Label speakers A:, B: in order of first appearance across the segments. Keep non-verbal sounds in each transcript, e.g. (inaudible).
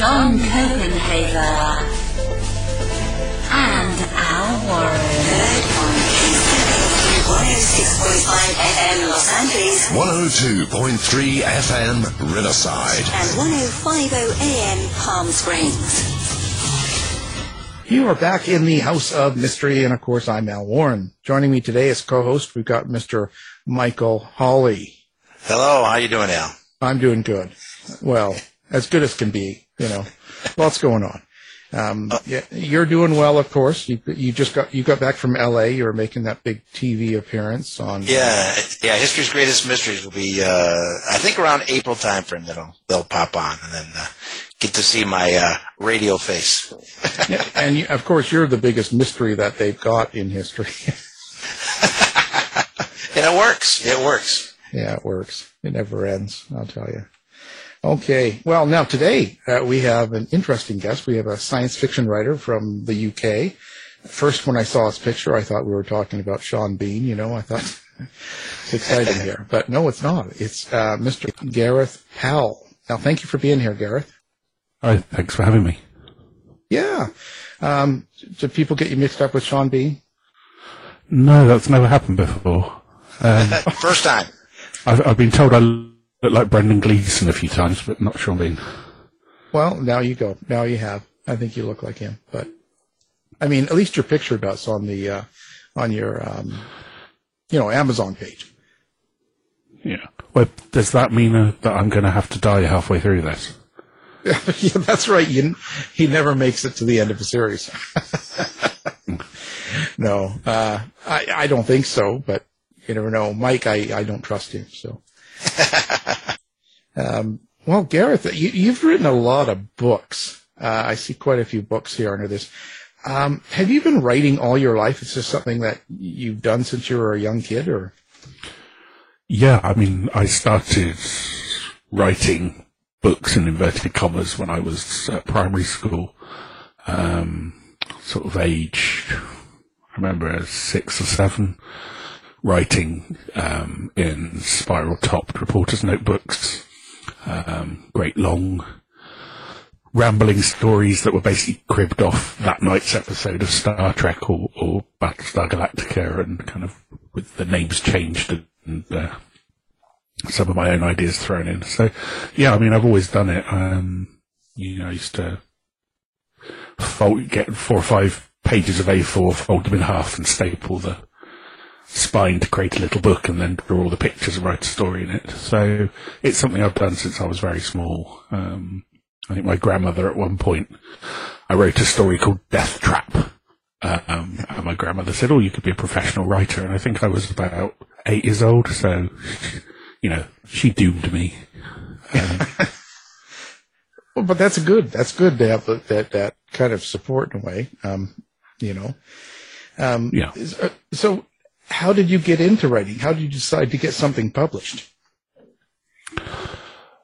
A: John Copenhaver, and Al Warren. Heard on Kingston 106.5 FM Los Angeles
B: 102.3 FM Riverside.
A: and 105.0 AM Palm Springs.
C: You are back in the House of Mystery, and of course, I'm Al Warren. Joining me today as co-host, we've got Mr. Michael Hawley.
D: Hello, how are you doing, Al?
C: I'm doing good. Well, as good as can be, you know. Lots going on. Um, yeah, you're doing well, of course. You, you just got you got back from L.A. You were making that big TV appearance on.
D: Yeah, yeah. History's Greatest Mysteries will be, uh, I think, around April time frame. That'll they'll pop on, and then uh, get to see my uh, radio face.
C: Yeah, and you, of course, you're the biggest mystery that they've got in history. (laughs)
D: and it works. It works.
C: Yeah, it works. It never ends, I'll tell you. Okay. Well, now today uh, we have an interesting guest. We have a science fiction writer from the UK. First, when I saw his picture, I thought we were talking about Sean Bean. You know, I thought (laughs) it's exciting here, but no, it's not. It's uh, Mr. Gareth Powell. Now, thank you for being here, Gareth.
E: Hi, thanks for having me.
C: Yeah. Um, did people get you mixed up with Sean Bean?
E: No, that's never happened before. Um, (laughs)
D: First time.
E: I've, I've been told I look like Brendan Gleeson a few times, but not Sean Bean.
C: Well, now you go. Now you have. I think you look like him, but I mean, at least your picture does on the uh, on your um, you know Amazon page.
E: Yeah. Well, does that mean uh, that I'm going to have to die halfway through this? (laughs)
C: yeah, that's right. You, he never makes it to the end of a series. (laughs) no, uh, I, I don't think so, but you never know. Mike, I, I don't trust him. So, (laughs) um, well, Gareth, you, you've written a lot of books. Uh, I see quite a few books here under this. Um, have you been writing all your life? Is this something that you've done since you were a young kid, or?
E: Yeah, I mean, I started writing books in inverted commas when I was at primary school. Um, sort of age, I remember six or seven, writing um, in spiral topped reporters' notebooks, um, great long rambling stories that were basically cribbed off that night's episode of Star Trek or, or Battlestar Galactica and kind of with the names changed and uh, some of my own ideas thrown in. So, yeah, I mean, I've always done it. Um, you know, I used to fold, get four or five pages of A4, fold them in half and staple the spine to create a little book and then draw all the pictures and write a story in it. So it's something I've done since I was very small. Um, I think my grandmother at one point, I wrote a story called Death Trap. Um, and my grandmother said, "Oh, you could be a professional writer." And I think I was about eight years old, so you know, she doomed me. Um, (laughs)
C: Well, but that's good. That's good to have that that kind of support in a way. Um, you know. Um,
E: Yeah.
C: uh, So, how did you get into writing? How did you decide to get something published?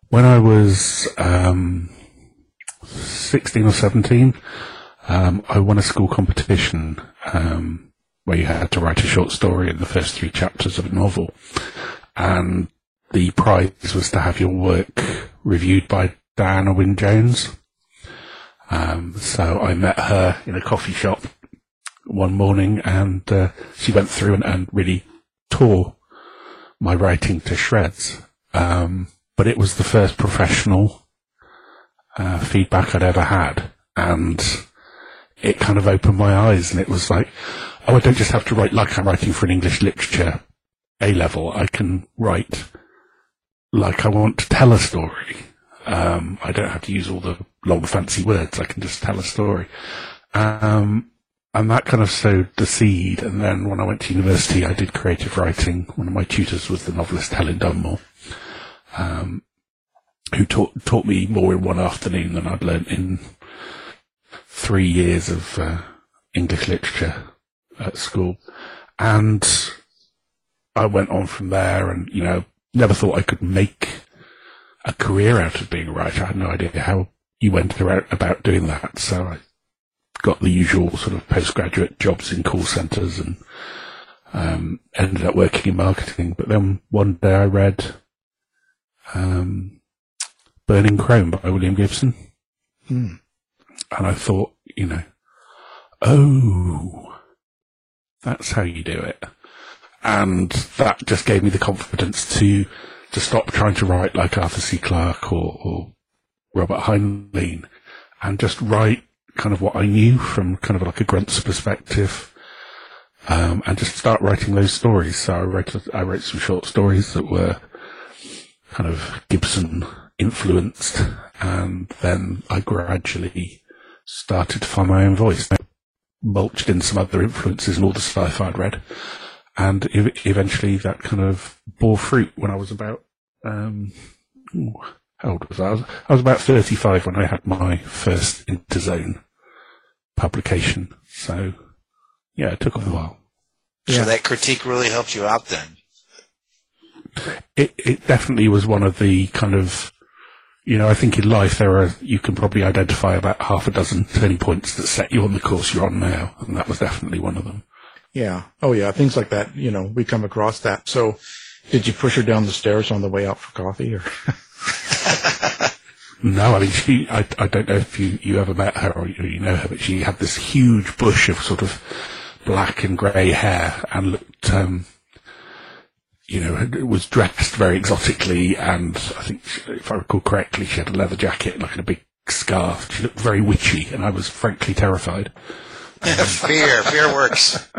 E: when I was um, 16 or 17, um, I won a school competition um, where you had to write a short story in the first three chapters of a novel. And the prize was to have your work reviewed by Diana Wynne Jones. Um, so I met her in a coffee shop one morning and uh, she went through and, and really tore my writing to shreds. Um, but it was the first professional uh, feedback I'd ever had, and it kind of opened my eyes. And it was like, oh, I don't just have to write like I'm writing for an English literature A level. I can write like I want to tell a story. Um, I don't have to use all the long fancy words. I can just tell a story. Um, and that kind of sowed the seed. And then when I went to university, I did creative writing. One of my tutors was the novelist Helen Dunmore um, who taught taught me more in one afternoon than I'd learnt in three years of uh, English literature at school, and I went on from there, and you know, never thought I could make a career out of being a writer. I had no idea how you went about, about doing that, so I got the usual sort of postgraduate jobs in call centres and um, ended up working in marketing. But then one day I read um, Burning Chrome by William Gibson.
C: Hmm.
E: And I thought, you know, oh, that's how you do it. And that just gave me the confidence to, to stop trying to write like Arthur C. Clarke or, or Robert Heinlein and just write kind of what I knew from kind of like a grunt's perspective. Um, and just start writing those stories. So I wrote, I wrote some short stories that were kind of Gibson influenced, and then I gradually started to find my own voice. I mulched in some other influences and all the stuff I'd read, and ev- eventually that kind of bore fruit when I was about um, how old was I? I was, I was about thirty-five when I had my first Interzone publication. So yeah, it took a while.
D: So that critique really helped you out then.
E: it, it definitely was one of the kind of, you know, I think in life there are, you can probably identify about half a dozen turning points that set you on the course you're on now, and that was definitely one of them.
C: Yeah. Oh, yeah. Things like that. You know, we come across that. So, did you push her down the stairs on the way out for coffee, or? (laughs) (laughs)
E: No, I mean, she, I, I don't know if you, you ever met her or you, know her, but she had this huge bush of sort of black and grey hair and looked, um, you know, was dressed very exotically and I think, if I recall correctly, she had a leather jacket like and a big scarf. She looked very witchy and I was frankly terrified. (laughs)
D: fear, fear works. (laughs)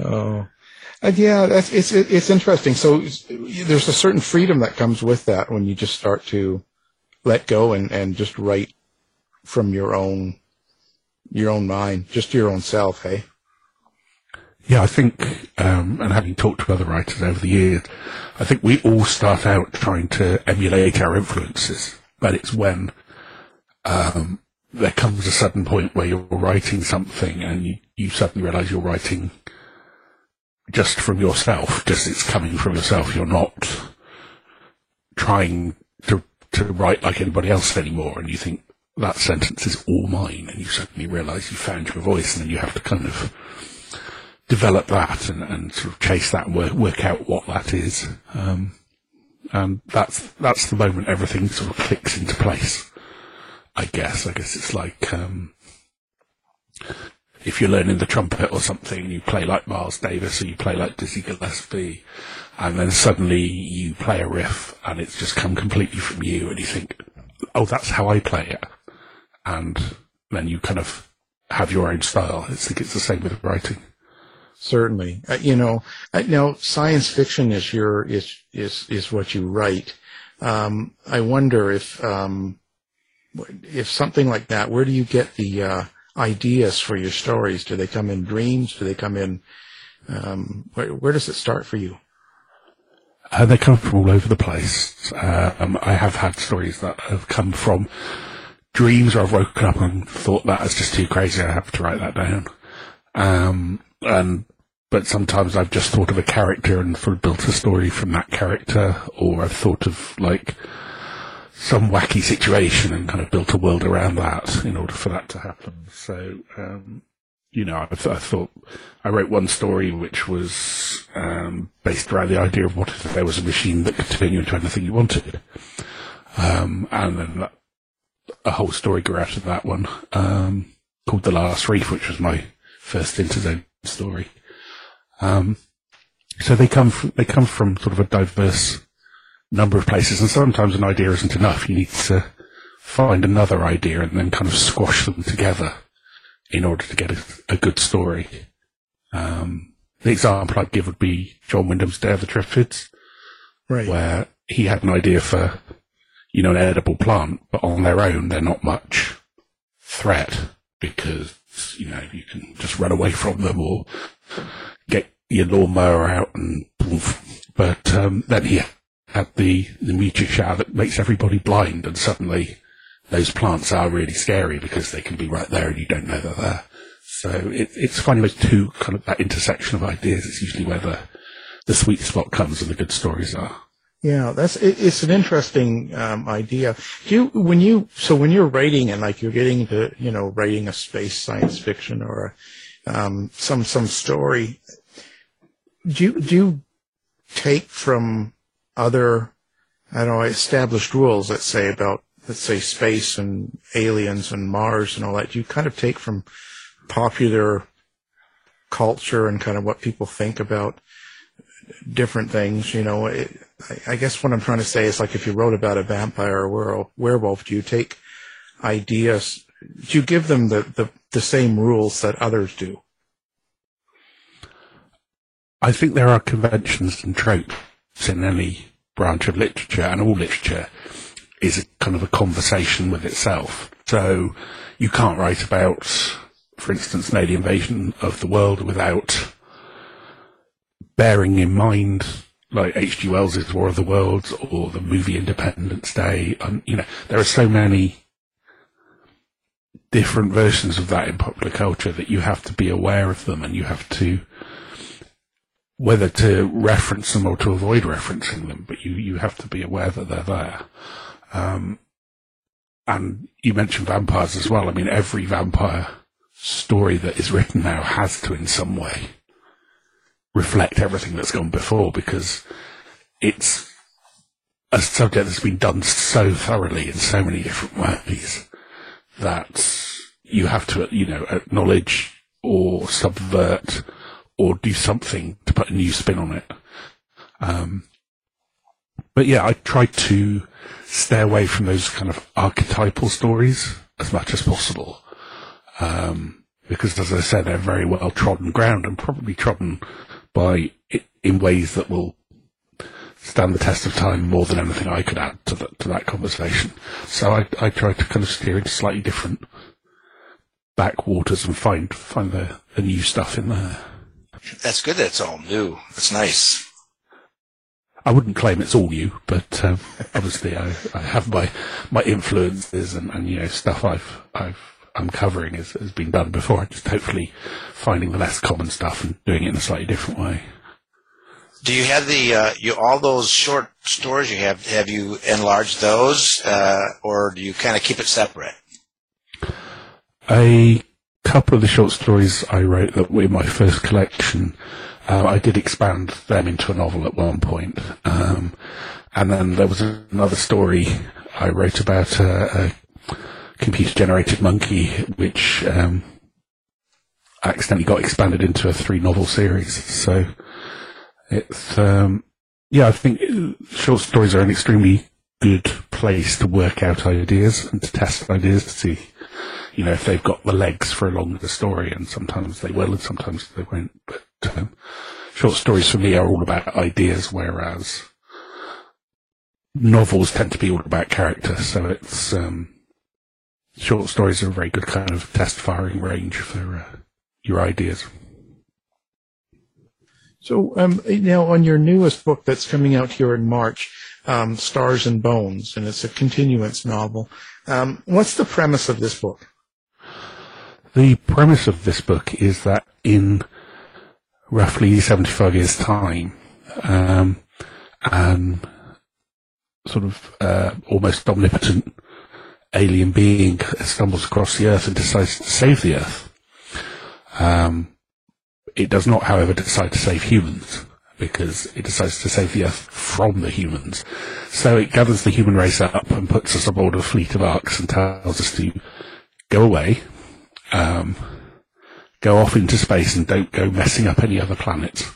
C: Oh, Uh, yeah, that's it's it, it's interesting. So there's a certain freedom that comes with that when you just start to let go and and just write from your own your own mind, just your own self. Hey,
E: Yeah, I think, um, and having talked to other writers over the years, I think we all start out trying to emulate our influences, but it's when um, there comes a sudden point where you're writing something and you, you suddenly realise you're writing just from yourself, just it's coming from yourself. You're not trying to to write like anybody else anymore, and you think that sentence is all mine, and you suddenly realise you found your voice, and then you have to kind of develop that and, and sort of chase that and work, work out what that is. Um, and that's, that's the moment everything sort of clicks into place. I guess, I guess it's like, um, if you're learning the trumpet or something, you play like Miles Davis or you play like Dizzy Gillespie, and then suddenly you play a riff and it's just come completely from you and you think, oh, that's how I play it. And then you kind of have your own style. I think it's the same with writing.
C: certainly. Uh, you know, uh, now science fiction is your is is is what you write. Um, I wonder if um, if something like that. Where do you get the uh, ideas for your stories? Do they come in dreams? Do they come in? Um, where, where does it start for you?
E: Uh, they come from all over the place. Uh, um, I have had stories that have come from dreams where I've woken up and thought that is just too crazy. I have to write that down. Um, and but sometimes I've just thought of a character and sort of built a story from that character, or I've thought of like some wacky situation and kind of built a world around that in order for that to happen. So, um, you know, I, I, thought I wrote one story which was um, based around the idea of what if there was a machine that could turn you into anything you wanted, um, and then that, a whole story grew out of that one um, called The Last Reef, which was my first Interzone story. Um, so they come from, they come from sort of a diverse number of places, and sometimes an idea isn't enough. You need to find another idea and then kind of squash them together in order to get a, a good story. Um, the example I'd give would be John Wyndham's Day of the Triffids,
C: Right.
E: where he had an idea for, you know, an edible plant, but on their own, they're not much threat because, you know, you can just run away from them or get your lawnmower out and poof. But, um, then he had the, the meteor shower that makes everybody blind and suddenly those plants are really scary because they can be right there and you don't know they're there. So it, it's finding those two kind of that intersection of ideas. is usually where the, the sweet spot comes and the good stories are.
C: Yeah, that's it, it's an interesting um, idea. Do you when you so when you're writing and like you're getting to you know writing a space science fiction or um, some some story, do you do you take from other I don't know established rules, let's say about let's say space and aliens and Mars and all that? Do you kind of take from popular culture and kind of what people think about different things? You know, it, I, guess what I'm trying to say is like if you wrote about a vampire or were- werewolf, do you take ideas? Do you give them the, the, the same rules that others do?
E: I think there are conventions and tropes in any branch of literature, and all literature is a kind of a conversation with itself. So you can't write about, for instance, an alien invasion of the world without bearing in mind like H.G. Wells's War of the Worlds or the movie Independence Day. And, you know, there are so many different versions of that in popular culture that you have to be aware of them and you have to whether to reference them or to avoid referencing them, but you, you have to be aware that they're there. Um, and you mentioned vampires as well. I mean, every vampire story that is written now has to, in some way, reflect everything that's gone before because it's a subject that's been done so thoroughly in so many different ways that you have to, you know, acknowledge or subvert or do something to put a new spin on it. Um, but yeah, I try to stay away from those kind of archetypal stories as much as possible. Um, because as I said, they're very well trodden ground and probably trodden by in ways that will stand the test of time more than anything I could add to that to that conversation. So I, I try to kind of steer into slightly different backwaters and find find the, the new stuff in there.
D: That's good that it's all new. That's nice.
E: I wouldn't claim it's all new, but um, obviously I, I have my my influences and, and you know stuff I've I've I'm covering has, has been done before. Just hopefully finding the less common stuff and doing it in a slightly different way.
D: Do you have the uh, you all those short stories you have? Have you enlarged those, uh, or do you kind of keep it separate?
E: A couple of the short stories I wrote that were in my first collection, uh, I did expand them into a novel at one point. Um, and then there was another story I wrote about a, a computer generated monkey, which um, accidentally got expanded into a three novel series. So it's, um, yeah, I think short stories are an extremely good place to work out ideas and to test ideas to see you know, if they've got the legs for a longer story, and sometimes they will, and sometimes they won't. But um, short stories for me are all about ideas, whereas novels tend to be all about character. So it's um, short stories are a very good kind of test firing range for uh, your ideas.
C: So, um, now on your newest book that's coming out here in March, um, Stars and Bones, and it's a continuance novel. Um, what's the premise of this book?
E: The premise of this book is that in roughly 75 years' time, um, sort of uh, almost omnipotent alien being stumbles across the Earth and decides to save the Earth. Um, it does not, however, decide to save humans because it decides to save the Earth from the humans. So it gathers the human race up and puts us aboard a fleet of arks and tells us to go away, um, go off into space and don't go messing up any other planets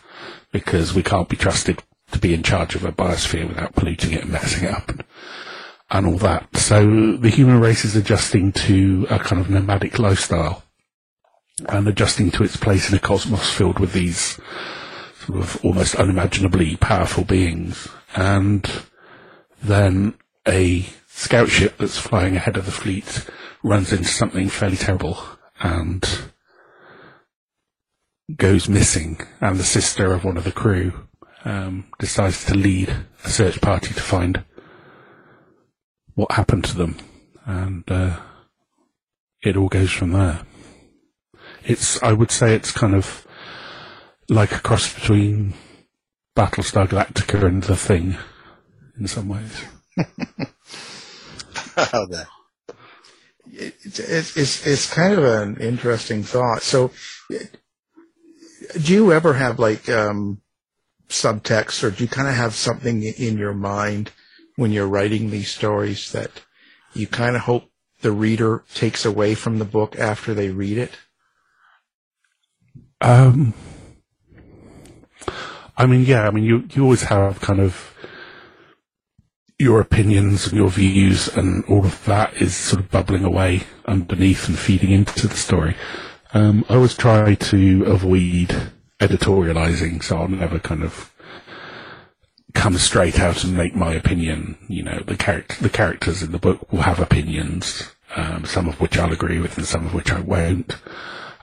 E: because we can't be trusted to be in charge of a biosphere without polluting it and messing it up and, and all that. So the human race is adjusting to a kind of nomadic lifestyle and adjusting to its place in a cosmos filled with these sort of almost unimaginably powerful beings. And then a scout ship that's flying ahead of the fleet runs into something fairly terrible and goes missing. And the sister of one of the crew um, decides to lead a search party to find what happened to them. And uh, it all goes from there. It's, I would say it's kind of like a cross between Battlestar Galactica and The Thing in some ways. (laughs) (laughs)
D: oh, that.
C: It's, it's, it's kind of an interesting thought. So, do you ever have like um, subtext, or do you kind of have something in your mind when you're writing these stories that you kind of hope the reader takes away from the book after they read it?
E: Um, I mean, yeah, I mean, you, you always have kind of your opinions and your views and all of that is sort of bubbling away underneath and feeding into the story. Um, I always try to avoid editorializing, so I'll never kind of come straight out and make my opinion. You know, the the characters in the book will have opinions, um, some of which I'll agree with and some of which I won't.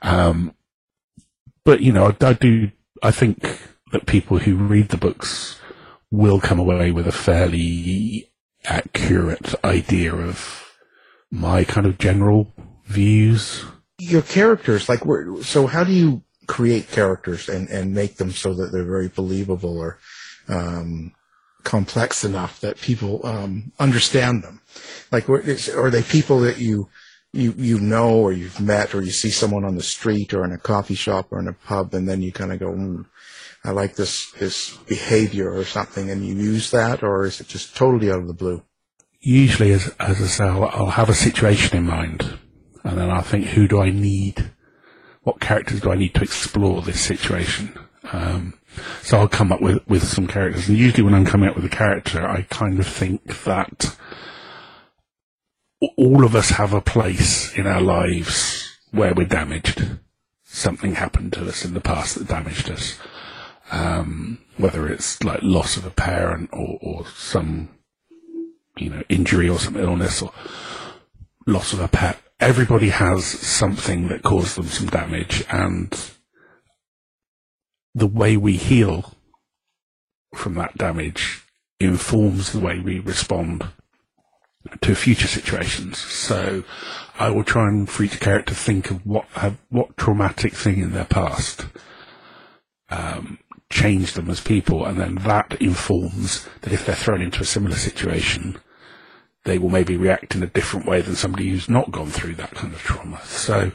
E: Um, but you know, I, I do. I think that people who read the books will come away with a fairly accurate idea of my kind of general views.
C: Your characters, like, so how do you create characters and, and make them so that they're very believable or um, complex enough that people um, understand them? Like, are they people that you you you know or you've met or you see someone on the street or in a coffee shop or in a pub and then you kind of go, mm, I like this this behavior or something, and you use that, or is it just totally out of the blue?
E: Usually, as as I say, I'll, I'll have a situation in mind, and then I'll think, who do I need? What characters do I need to explore this situation? Um, so I'll come up with, with some characters. And usually when I'm coming up with a character, I kind of think that all of us have a place in our lives where we're damaged. Something happened to us in the past that damaged us um, whether it's like loss of a parent or, or some, you know, injury or some illness or loss of a pet. Everybody has something that caused them some damage and the way we heal from that damage informs the way we respond to future situations. So I will try and for each character think of what have, what traumatic thing in their past um, change them as people, and then that informs that if they're thrown into a similar situation, they will maybe react in a different way than somebody who's not gone through that kind of trauma. So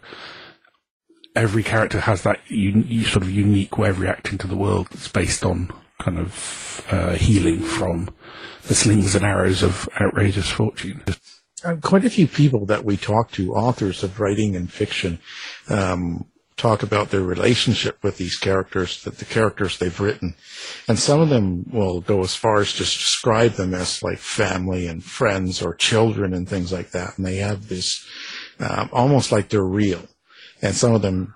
E: every character has that un- sort of unique way of reacting to the world that's based on kind of uh, healing from the slings and arrows of outrageous fortune.
C: Uh, quite a few people that we talk to, authors of writing and fiction, um, talk about their relationship with these characters, that the characters they've written. And some of them will go as far as just describe them as like family and friends or children and things like that. And they have this, um, almost like they're real. And some of them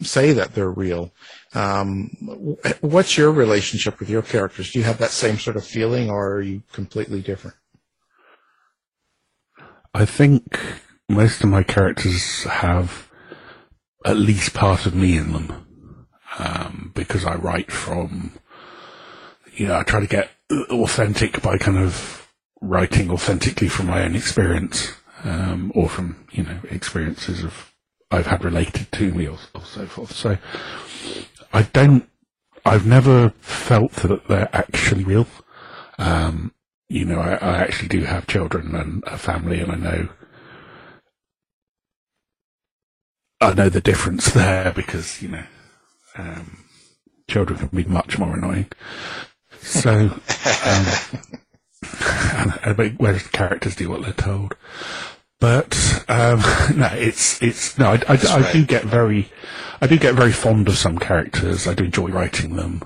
C: say that they're real. Um, what's your relationship with your characters? Do you have that same sort of feeling or are you completely different?
E: I think most of my characters have at least part of me in them. um, because I write from, you know, I try to get authentic by kind of writing authentically from my own experience, um, or from, you know, experiences of I've had related to me or, or so forth. So I don't, I've never felt that they're actually real. Um, you know, I, I actually do have children and a family and I know I know the difference there because, you know, um, children can be much more annoying. So, um, and, and whereas characters do what they're told. But um, (laughs) no, it's it's no. I, I, I do get very, I do get very fond of some characters. I do enjoy writing them,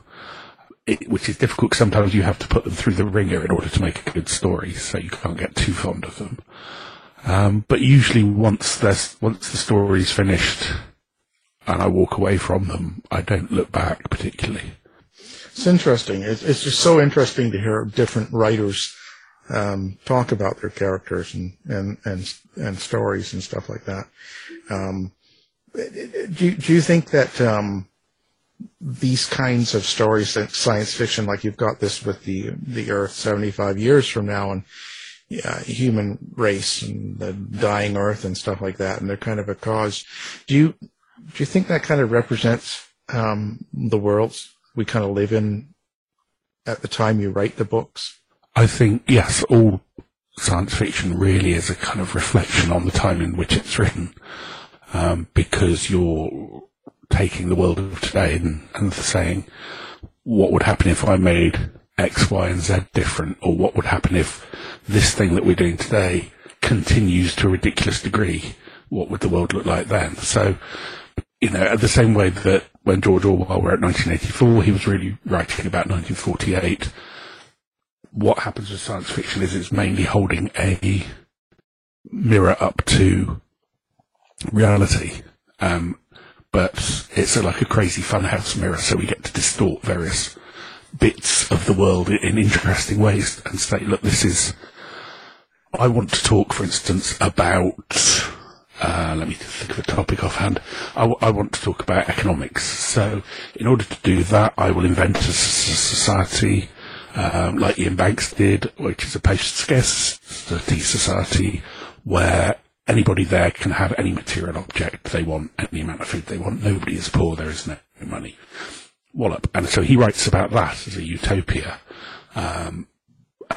E: it, which is difficult. Sometimes you have to put them through the wringer in order to make a good story, so you can't get too fond of them. Um, but usually once there's, once the story's finished and I walk away from them, I don't look back particularly.
C: It's interesting. It's, it's just so interesting to hear different writers um, talk about their characters and, and, and, and stories and stuff like that. Um, do, do you think that um, these kinds of stories, science fiction, like you've got this with the the Earth 75 years from now, and yeah, human race and the dying earth and stuff like that, and they're kind of a cause. Do you do you think that kind of represents um, the worlds we kind of live in at the time you write the books?
E: I think yes, all science fiction really is a kind of reflection on the time in which it's written, um, because you're taking the world of today and, and saying, what would happen if I made X, Y, and Z different, or what would happen if this thing that we're doing today continues to a ridiculous degree? What would the world look like then? So, you know, the same way that when George Orwell wrote 1984, he was really writing about 1948. What happens with science fiction is it's mainly holding a mirror up to reality. Um, but it's a, like a crazy funhouse mirror, so we get to distort various bits of the world in interesting ways and say, look, this is. I want to talk, for instance, about. Uh, let me think of a topic offhand. I, w- I want to talk about economics. So, in order to do that, I will invent a society um, like Iain Banks did, which is a post scarcity society where anybody there can have any material object they want, any amount of food they want. Nobody is poor. There is no money. Wallop. And so he writes about that as a utopia, um,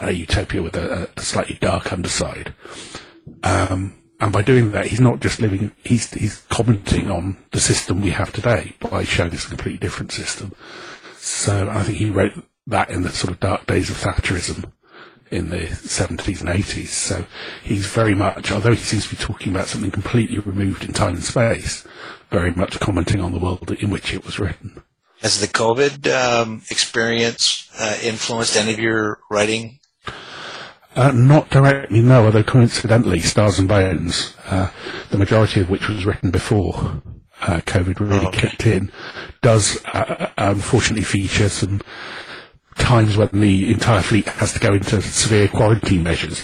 E: a utopia with a, a slightly dark underside. Um, and by doing that, he's not just living, he's, he's commenting on the system we have today by showing us a completely different system. So I think he wrote that in the sort of dark days of Thatcherism in the 70s and 80s. So he's very much, although he seems to be talking about something completely removed in time and space, very much commenting on the world in which it was written.
D: Has the COVID um, experience uh, influenced any of your writing?
E: Uh, not directly, no, although coincidentally, Stars and Bones, uh, the majority of which was written before uh, COVID really oh, okay. kicked in, does uh, unfortunately feature some times when the entire fleet has to go into severe quarantine measures,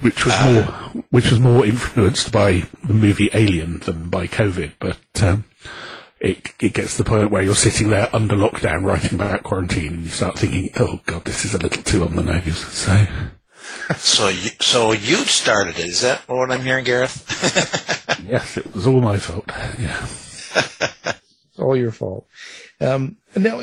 E: which was uh, more which was more influenced by the movie Alien than by COVID. But um, it it gets to the point where you're sitting there under lockdown writing about quarantine and you start thinking, oh god, this is a little too on the nose. So. (laughs)
D: So you, so you started it. Is that what I'm hearing, Gareth? (laughs)
E: yes, it was all my fault. Yeah, (laughs)
C: it's all your fault. Um, now,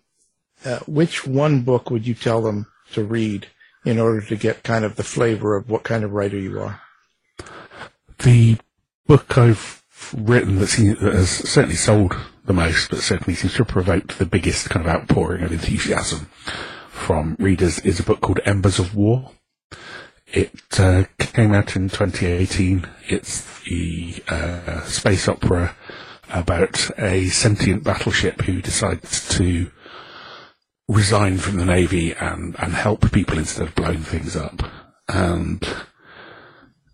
C: uh, which one book would you tell them to read in order to get kind of the flavor of what kind of writer you are?
E: The book I've written that, that has certainly sold the most, but certainly seems to have provoked the biggest kind of outpouring of enthusiasm from readers is a book called Embers of War. It uh, came out in 2018. It's the uh, space opera about a sentient battleship who decides to resign from the navy and, and help people instead of blowing things up, and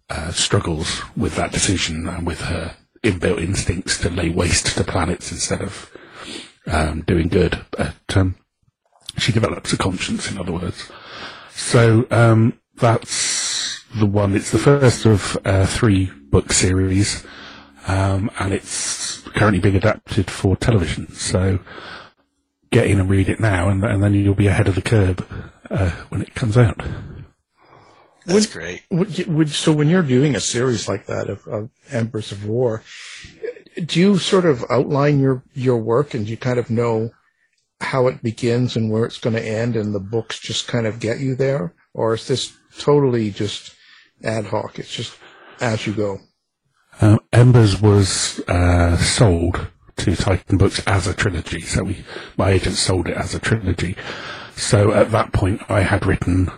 E: uh, struggles with that decision and with her inbuilt instincts to lay waste to planets instead of um, doing good. But um, she develops a conscience, in other words. So um, that's the one. It's the first of uh, three book series, um, and it's currently being adapted for television. So get in and read it now, and, and then you'll be ahead of the curve uh, when it comes out.
D: That's great.
C: Would, would, so when you're doing a series like that of, of Embers of War, do you sort of outline your, your work and you kind of know how it begins and where it's going to end and the books just kind of get you there? Or is this totally just ad hoc? It's just as you go.
E: Um, Embers was uh, sold to Titan Books as a trilogy, so we, my agent sold it as a trilogy. So at that point, I had written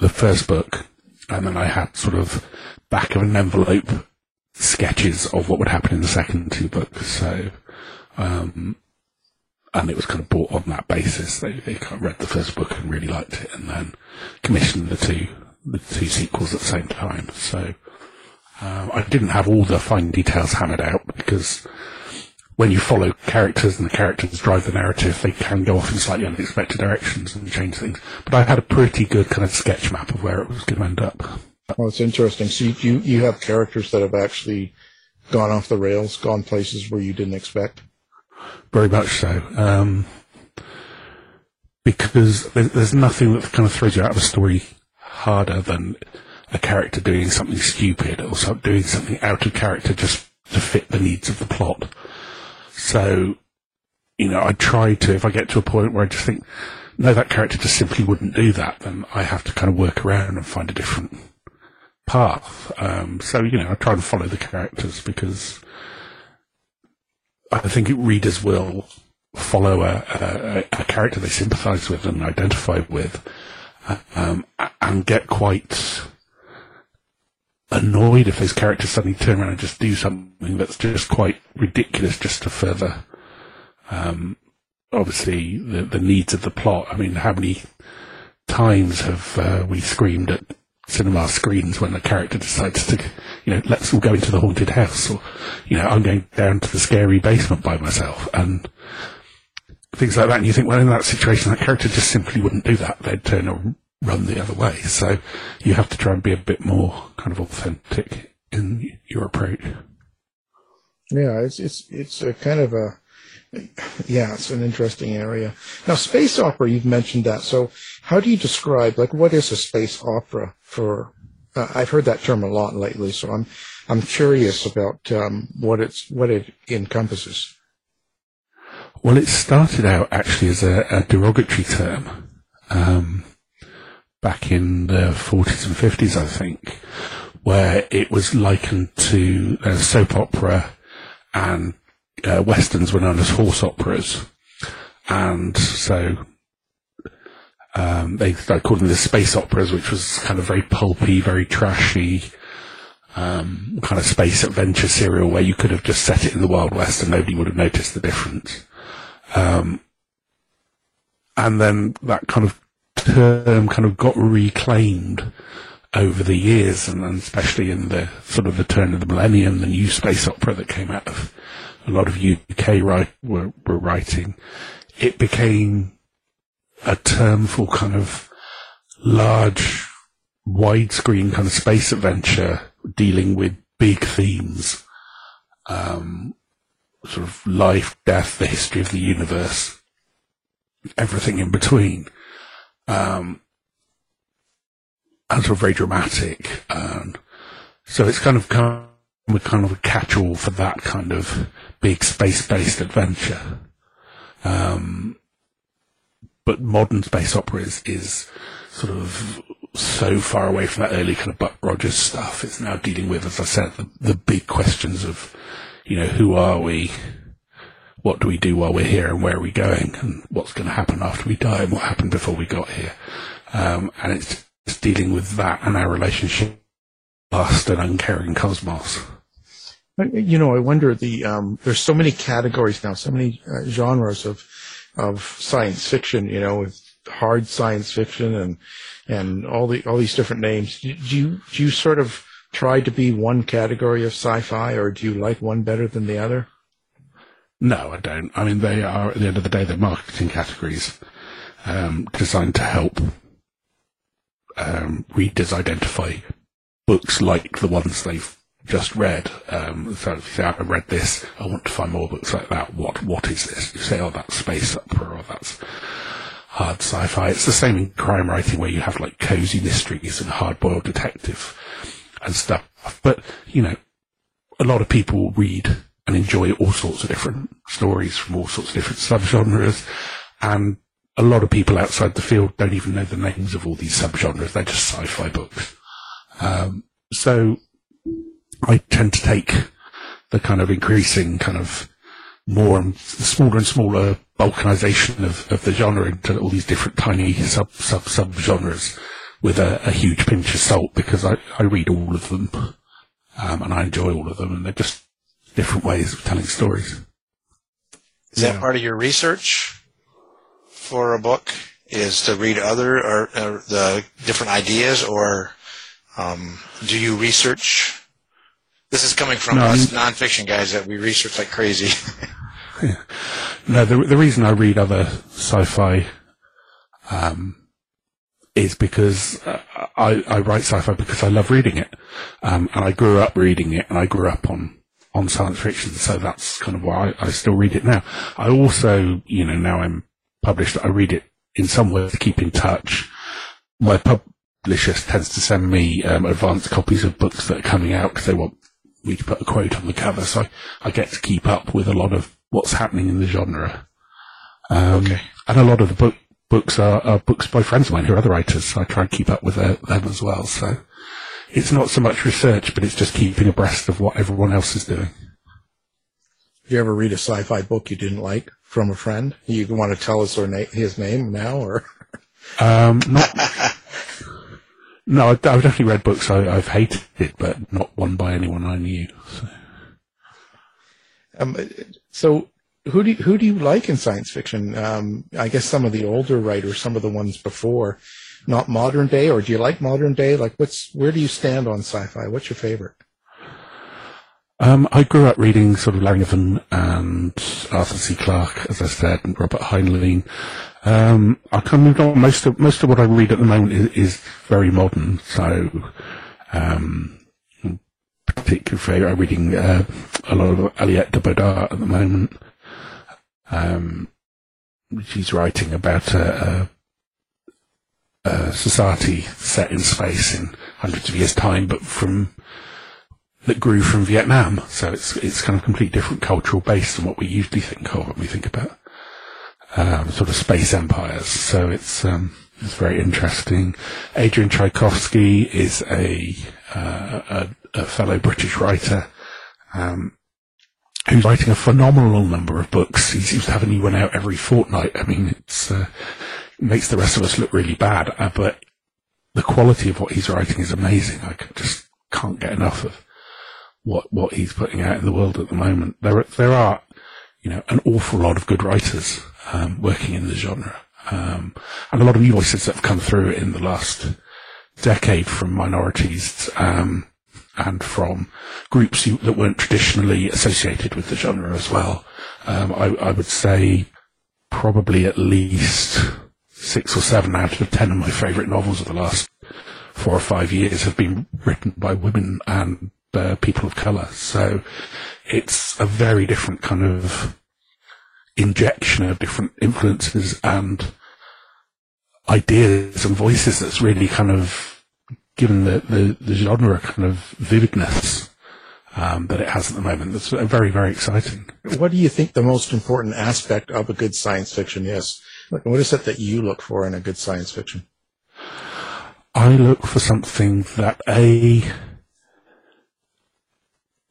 E: the first book, and then I had sort of back of an envelope sketches of what would happen in the second two books. So, um, and it was kind of bought on that basis. They, they kind of read the first book and really liked it, and then commissioned the two the two sequels at the same time. So, um, I didn't have all the fine details hammered out because when you follow characters and the characters drive the narrative, they can go off in slightly unexpected directions and change things. But I had a pretty good kind of sketch map of where it was going to end up.
C: Well, it's interesting. So you, you, you have characters that have actually gone off the rails, gone places where you didn't expect.
E: Very much so. Um, because there's nothing that kind of throws you out of a story harder than a character doing something stupid or doing something out of character just to fit the needs of the plot. So, you know, I try to, if I get to a point where I just think, no, that character just simply wouldn't do that, then I have to kind of work around and find a different path. Um, so, you know, I try and follow the characters because I think readers will follow a, a, a character they sympathise with and identify with, um, and get quite annoyed if those characters suddenly turn around and just do something that's just quite ridiculous just to further, um, obviously the, the needs of the plot. I mean, how many times have uh, we screamed at cinema screens when a character decides to, you know, let's all go into the haunted house or, you know, I'm going down to the scary basement by myself and things like that. And you think, well, in that situation, that character just simply wouldn't do that. They'd turn run the other way. So you have to try and be a bit more kind of authentic in your approach.
C: Yeah, it's it's it's a kind of a yeah, it's an interesting area. Now, space opera, you've mentioned that. So, how do you describe like what is a space opera? For uh, I've heard that term a lot lately, so I'm I'm curious about um, what it's what it encompasses.
E: Well, it started out actually as a, a derogatory term. Um, back in the 40s and 50s, I think, where it was likened to uh, soap opera and uh, westerns were known as horse operas. And so Um, they started calling them the space operas, which was kind of very pulpy, very trashy, um, kind of space adventure serial where you could have just set it in the Wild West and nobody would have noticed the difference. Um, and then that kind of term kind of got reclaimed over the years, and, and especially in the sort of the turn of the millennium, the new space opera that came out of a lot of UK write, were, were writing, it became a term for kind of large, widescreen kind of space adventure dealing with big themes, um, sort of life, death, the history of the universe, everything in between. Um, and sort of very dramatic. And so it's kind of kind of, kind of a catch-all for that kind of big space-based adventure. Um, but modern space opera is, is sort of so far away from that early kind of Buck Rogers stuff. It's now dealing with, as I said, the, the big questions of, you know, who are we? What do we do while we're here and where are we going and what's going to happen after we die and what happened before we got here? Um, and it's, it's dealing with that and our relationship vast and uncaring cosmos.
C: You know, I wonder the um, there's so many categories now, so many uh, genres of of science fiction. You know, with hard science fiction and and all the all these different names. Do you do you sort of try to be one category of sci-fi, or do you like one better than the other?
E: No, I don't. I mean, they are at the end of the day, they're marketing categories um, designed to help um, readers identify books like the ones they've just read. Um, so if you say, I read this, I want to find more books like that. What, what is this? You say, oh, that's space opera or that's hard sci-fi. It's the same in crime writing where you have like cozy mysteries and hard-boiled detective and stuff. But, you know, a lot of people read and enjoy all sorts of different stories from all sorts of different subgenres. And a lot of people outside the field don't even know the names of all these subgenres. They're just sci-fi books. Um, so I tend to take the kind of increasing kind of more and smaller and smaller balkanization of, of the genre into all these different tiny sub sub sub genres with a, a huge pinch of salt because I, I read all of them um, and I enjoy all of them and they're just different ways of telling stories.
D: Is that part of your research for a book? Is to read other or, or the different ideas, or um, do you research? This is coming from
E: No,
D: us
E: I'm-
D: nonfiction guys that we research like crazy. (laughs)
E: No, the the reason I read other sci-fi um, is because uh, I I write sci-fi because I love reading it, um, and I grew up reading it, and I grew up on on science fiction, so that's kind of why I, I still read it now. I also, you know, now I'm published, I read it in some way to keep in touch. My publisher tends to send me um, advanced copies of books that are coming out because they want me to put a quote on the cover, so I, I get to keep up with a lot of what's happening in the genre. Um, And a lot of the book books are, are books by friends of mine who are other writers, so I try and keep up with uh, them as well. So it's not so much research, but it's just keeping abreast of what everyone else is doing.
C: Did you ever read a sci-fi book you didn't like from a friend? You want to tell us her na- his name now, or
E: Um, not. no, I've definitely read books I, I've hated, but not one by anyone I knew. So.
C: Um, so who do you, who do you like in science fiction? Um, I guess some of the older writers, some of the ones before, not modern day, or do you like modern day? Like, what's where do you stand on sci-fi? What's your favorite?
E: Um, I grew up reading sort of Langevin and Arthur C. Clarke, as I said, and Robert Heinlein. Um, I kind of moved on. Most of most of what I read at the moment is, is very modern. So, um, particular favourite, I'm reading uh, a lot of Aliette de Bodard at the moment. Um, she's writing about a, a society set in space in hundreds of years' time, but from that grew from Vietnam. So it's it's kind of completely different cultural base than what we usually think of when we think about um, sort of space empires. So it's um, it's very interesting. Adrian Tchaikovsky is a uh, a, a fellow British writer. Um, who's writing a phenomenal number of books. He seems to have a new one out every fortnight. I mean, it's uh, makes the rest of us look really bad. Uh, but the quality of what he's writing is amazing. I just can't get enough of what what he's putting out in the world at the moment. There there are you know an awful lot of good writers um, working in the genre, um, and a lot of new voices that have come through in the last decade from minorities um, and from groups that weren't traditionally associated with the genre as well. Um, I, I would say probably at least six or seven out of ten of my favourite novels of the last four or five years have been written by women and uh, people of colour. So it's a very different kind of injection of different influences and ideas and voices that's really kind of given the, the, the genre kind of vividness um, that it has at the moment. That's very, very exciting.
C: What do you think the most important aspect of a good science fiction is? What is it that you look for in a good science fiction?
E: I look for something that a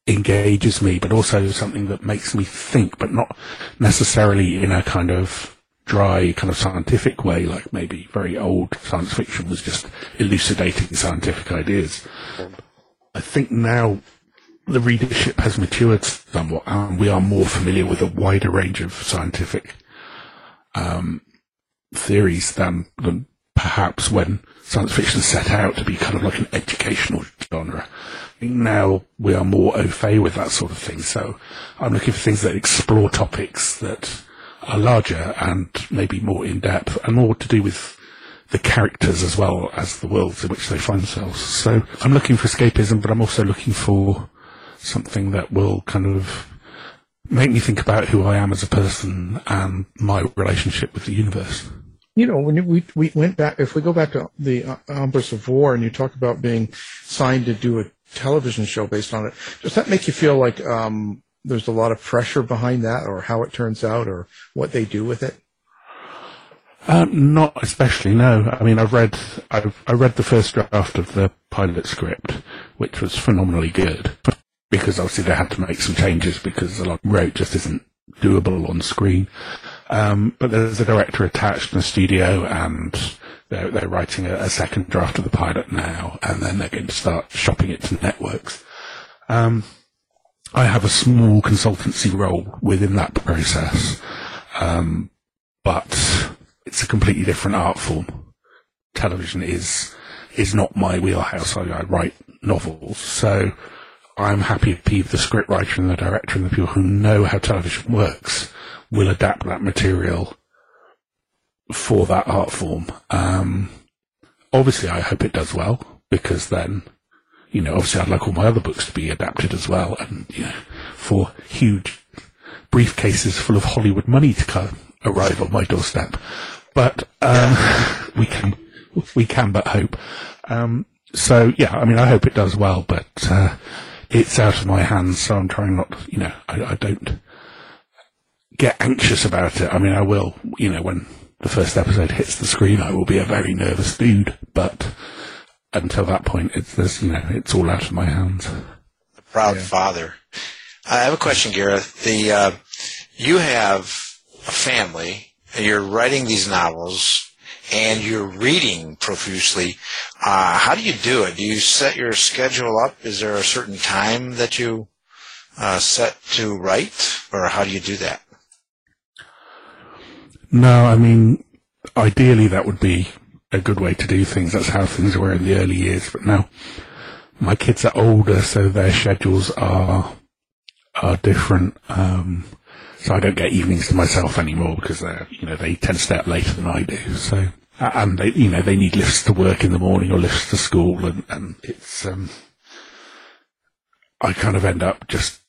E: engages me, but also something that makes me think, but not necessarily in a kind of dry, kind of scientific way, like maybe very old science fiction was just elucidating scientific ideas. I think now the readership has matured somewhat, and we are more familiar with a wider range of scientific um, theories than, than perhaps when science fiction set out to be kind of like an educational genre. Now we are more au fait with that sort of thing. So I'm looking for things that explore topics that are larger and maybe more in depth and more to do with the characters as well as the worlds in which they find themselves. So I'm looking for escapism, but I'm also looking for something that will kind of make me think about who I am as a person and my relationship with the universe.
C: You know, when we we went back, if we go back to the uh, Embers of War, and you talk about being signed to do a television show based on it, does that make you feel like um, there's a lot of pressure behind that, or how it turns out, or what they do with it?
E: Um, not especially. No, I mean I've read I've I read the first draft of the pilot script, which was phenomenally good, because obviously they had to make some changes because a lot of road just isn't doable on screen. Um, but there's a director attached in the studio, and they're, they're writing a, a, second draft of the pilot now, and then they're going to start shopping it to networks. Um, I have a small consultancy role within that process, um, but it's a completely different art form. Television is is not my wheelhouse. I, I write novels, so I'm happy if the scriptwriter and the director and the people who know how television works will adapt that material for that art form. Um, obviously, I hope it does well because then you know, obviously I'd like all my other books to be adapted as well, and you know, for huge briefcases full of Hollywood money to come, arrive on my doorstep. But um, (laughs) we can we can but hope. Um, so yeah, I mean, I hope it does well, but uh, it's out of my hands, so I'm trying not. You know, I, I don't get anxious about it. I mean, I will. You know, when the first episode hits the screen, I will be a very nervous dude, but until that point, it's this, you know, it's all out of my hands.
D: The proud yeah. father. I have a question, Gareth. The uh, you have a family. And you're writing these novels, and you're reading profusely. Uh, how do you do it? Do you set your schedule up? Is there a certain time that you uh, set to write, or how do you do that?
E: No, I mean, ideally that would be a good way to do things. That's how things were in the early years. But now my kids are older, so their schedules are are different. Um, so I don't get evenings to myself anymore because they you know they tend to stay up later than I do. So and they you know they need lifts to work in the morning or lifts to school, and and it's um, I kind of end up just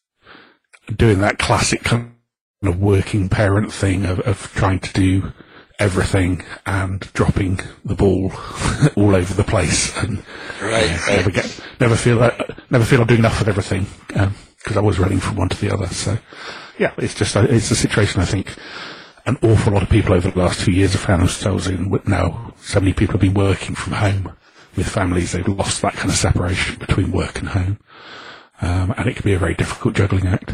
E: doing that classic kind of working parent thing of, of trying to do everything and dropping the ball (laughs) all over the place and
D: right, right.
E: never get never feel that never feel I'm doing enough of everything because um, I was running from one to the other. So yeah, it's just a, it's a situation I think an awful lot of people over the last two years have found themselves in. Now so many people have been working from home with families; they've lost that kind of separation between work and home, um, and it can be a very difficult juggling act.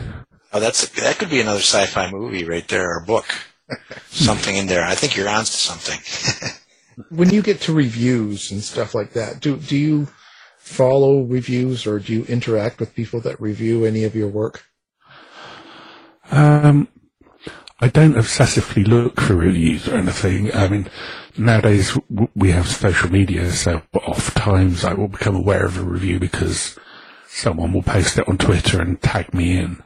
D: Oh, that's that could be another sci-fi movie right there, or book. (laughs) something in there. I think you're onto something. (laughs)
C: when you get to reviews and stuff like that, do do you follow reviews or do you interact with people that review any of your work?
E: Um, I don't obsessively look for reviews or anything. I mean, nowadays we have social media, so oft times I will become aware of a review because someone will post it on Twitter and tag me in.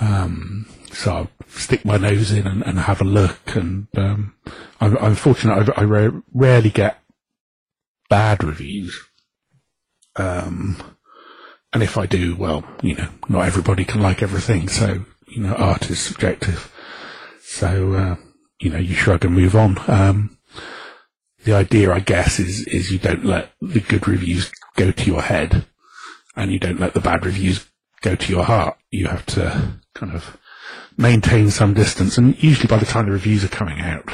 E: Um, so I'll stick my nose in and, and have a look. And um, I'm, I'm, fortunate; I, I ra- rarely get bad reviews. Um, and if I do, well, you know, not everybody can like everything, so you know, art is subjective. So uh, you know, you shrug and move on. Um, the idea, I guess, is is you don't let the good reviews go to your head, and you don't let the bad reviews go to your heart. You have to kind of maintain some distance. And usually by the time the reviews are coming out,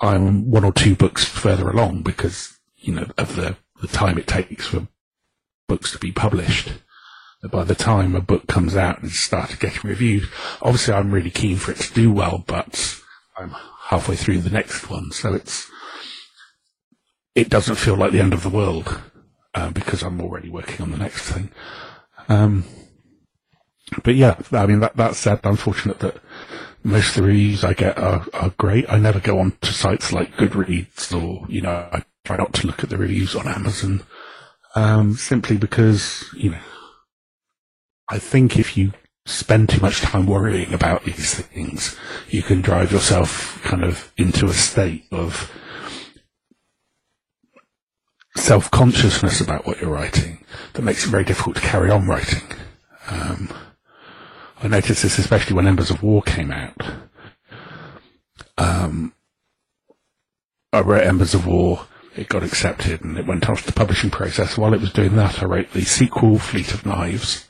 E: I'm one or two books further along because, you know, of the, the time it takes for books to be published. By the time a book comes out and started getting reviewed, obviously I'm really keen for it to do well, but I'm halfway through the next one, so it's it doesn't feel like the end of the world uh, because I'm already working on the next thing. Um, but yeah, I mean, that, that said, I'm fortunate that most of the reviews I get are, are great. I never go on to sites like Goodreads or, you know, I try not to look at the reviews on Amazon, um, simply because, you know, I think if you spend too much time worrying about these things, you can drive yourself kind of into a state of self-consciousness about what you're writing that makes it very difficult to carry on writing. Um, I noticed this especially when Embers of War came out. Um, I wrote Embers of War, it got accepted, and it went off the publishing process. While it was doing that, I wrote the sequel, Fleet of Knives,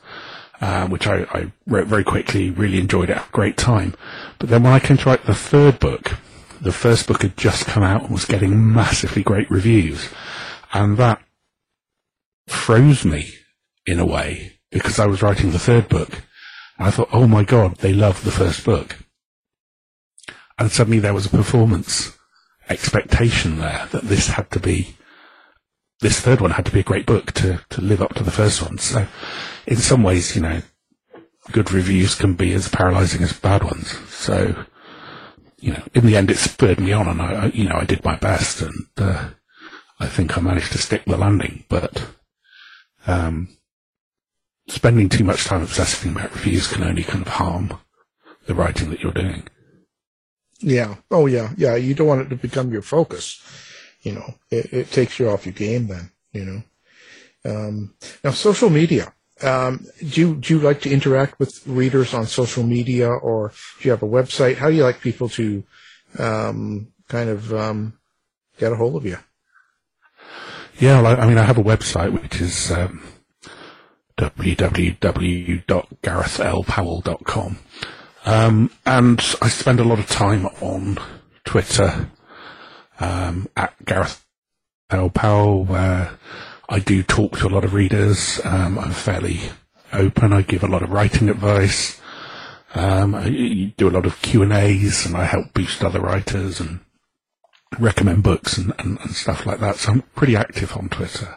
E: um, which I, I, wrote very quickly, really enjoyed it, great time. But then when I came to write the third book, the first book had just come out and was getting massively great reviews. And that froze me in a way because I was writing the third book And I thought, oh my God, they love the first book. And suddenly there was a performance expectation there that this had to be, this third one had to be a great book to, to live up to the first one. So in some ways, you know, good reviews can be as paralyzing as bad ones. So, you know, in the end it spurred me on and I, you know, I did my best and, uh, I think I managed to stick the landing, but, um, spending too much time obsessing about reviews can only kind of harm the writing that you're doing.
C: Yeah. Oh, yeah. Yeah. You don't want it to become your focus. You know, it, it takes you off your game then, you know. Um, now, social media. Um, do you, do you like to interact with readers on social media or do you have a website? How do you like people to, um, kind of, um, get a hold of you?
E: Yeah. Well, I, I mean, I have a website which is, um, www.garethlpowell.com. Um, and I spend a lot of time on Twitter um, at Gareth L. Powell, where I do talk to a lot of readers. Um, I'm fairly open. I give a lot of writing advice. Um, I do a lot of Q and A's, and I help boost other writers and recommend books and, and, and stuff like that. So I'm pretty active on Twitter.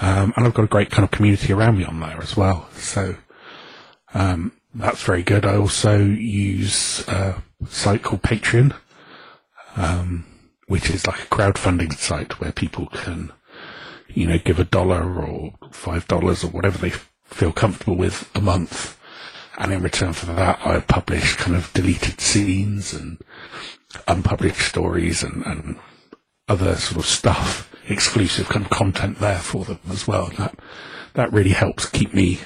E: Um, and I've got a great kind of community around me on there as well. So, um, that's very good. I also use a site called Patreon, um, which is like a crowdfunding site where people can, you know, give a dollar or five dollars or whatever they feel comfortable with a month. And in return for that, I publish kind of deleted scenes and unpublished stories and, and other sort of stuff exclusive kind of content there for them as well. That that really helps keep me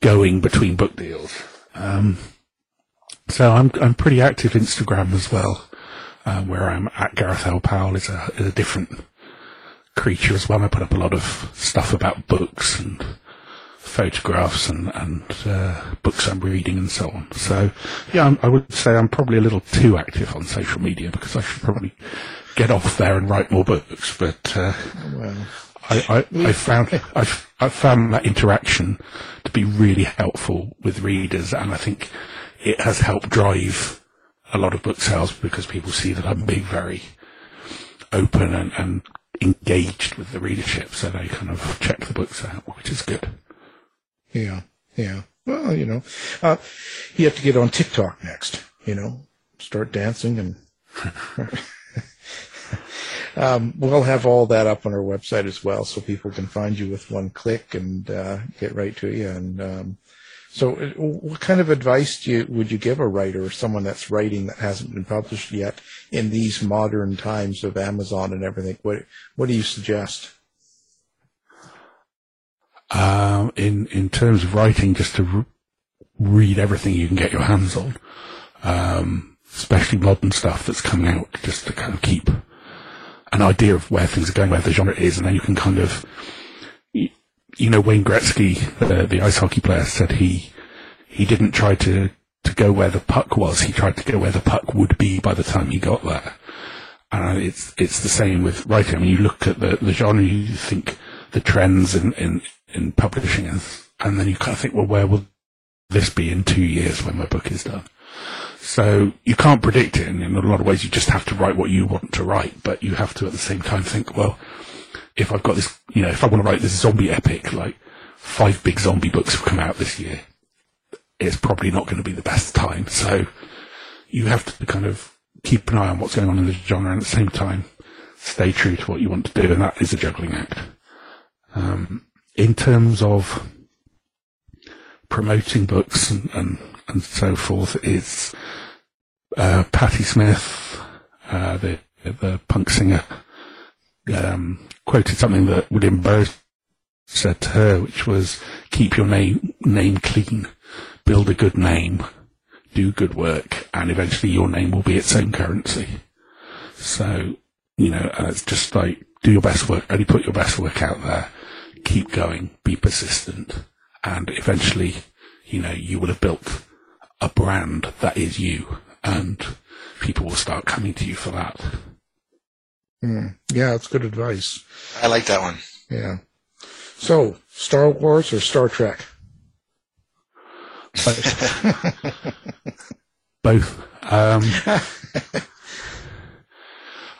E: going between book deals. Um, so I'm I'm pretty active Instagram as well, uh, where I'm at Gareth L Powell is a is a different creature as well. I put up a lot of stuff about books and photographs and and uh, books I'm reading and so on. So yeah, I'm, i would say I'm probably a little too active on social media because I should probably get off there and write more books. But uh, well. I, I, I, found I've, I found that interaction to be really helpful with readers, and I think it has helped drive a lot of book sales because people see that I'm being very open and, and engaged with the readership, so they kind of check the books out, which is good.
C: Yeah, yeah. Well, you know, uh, you have to get on TikTok next. You know, start dancing and. (laughs) um, we'll have all that up on our website as well, so people can find you with one click and uh, get right to you. And um, so, uh, what kind of advice do you, would you give a writer or someone that's writing that hasn't been published yet in these modern times of Amazon and everything? What What do you suggest?
E: Um, in in terms of writing, just to re- read everything you can get your hands on, um, especially modern stuff that's coming out, just to kind of keep an idea of where things are going, where the genre is, and then you can kind of, you, know, Wayne Gretzky, the, the ice hockey player, said he he didn't try to to go where the puck was. He tried to go where the puck would be by the time he got there. And uh, it's it's the same with writing. I mean, you look at the, the genre, you think the trends in, in, in publishing, is, and then you kind of think, well, where will this be in two years when my book is done? So you can't predict it, and in a lot of ways, you just have to write what you want to write. But you have to at the same time think, well, if I've got this, you know, if I want to write this zombie epic, like five big zombie books have come out this year, it's probably not going to be the best time. So you have to kind of keep an eye on what's going on in the genre, and at the same time, stay true to what you want to do, and that is a juggling act. Um, in terms of promoting books and, and, and so forth, is uh, Patti Smith, uh, the the punk singer, um, quoted something that William Burroughs said to her, which was, "Keep your name name clean, build a good name, do good work, and eventually your name will be its own currency." So, you know, uh, it's just like do your best work, only put your best work out there, keep going, be persistent, and eventually, you know, you will have built a brand that is you, and people will start coming to you for that.
C: Mm, yeah, that's good advice.
D: I like that one.
C: Yeah. So, Star Wars or Star Trek? (laughs)
E: Both. Um,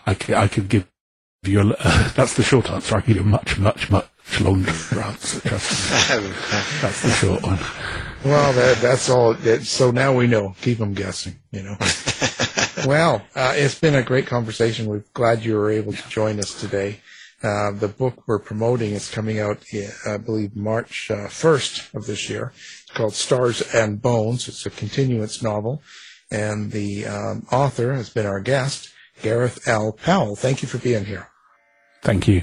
E: I, could, I could give you a, uh, that's the short answer. I could give you a much, much, much longer answer. Trust me. (laughs) That's the short one.
C: Well, that, that's all. That, so now we know. Keep them guessing, you know. (laughs) well, uh, it's been a great conversation. We're glad you were able to join us today. Uh, the book we're promoting is coming out, I believe, March uh, 1st of this year. It's called Stars and Bones. It's a continuance novel. And the um, author has been our guest, Gareth L. Powell. Thank you for being here.
E: Thank you.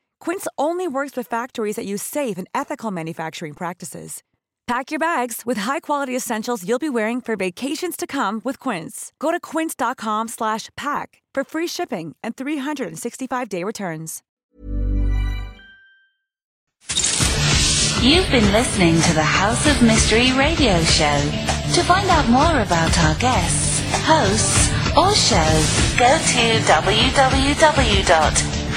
F: Quince only works with factories that use safe and ethical manufacturing practices. Pack your bags with high-quality essentials you'll be wearing for vacations to come with Quince. Go to quince.com/pack for free shipping and 365-day returns.
A: You've been listening to the House of Mystery radio show. To find out more about our guests, hosts, or shows, go to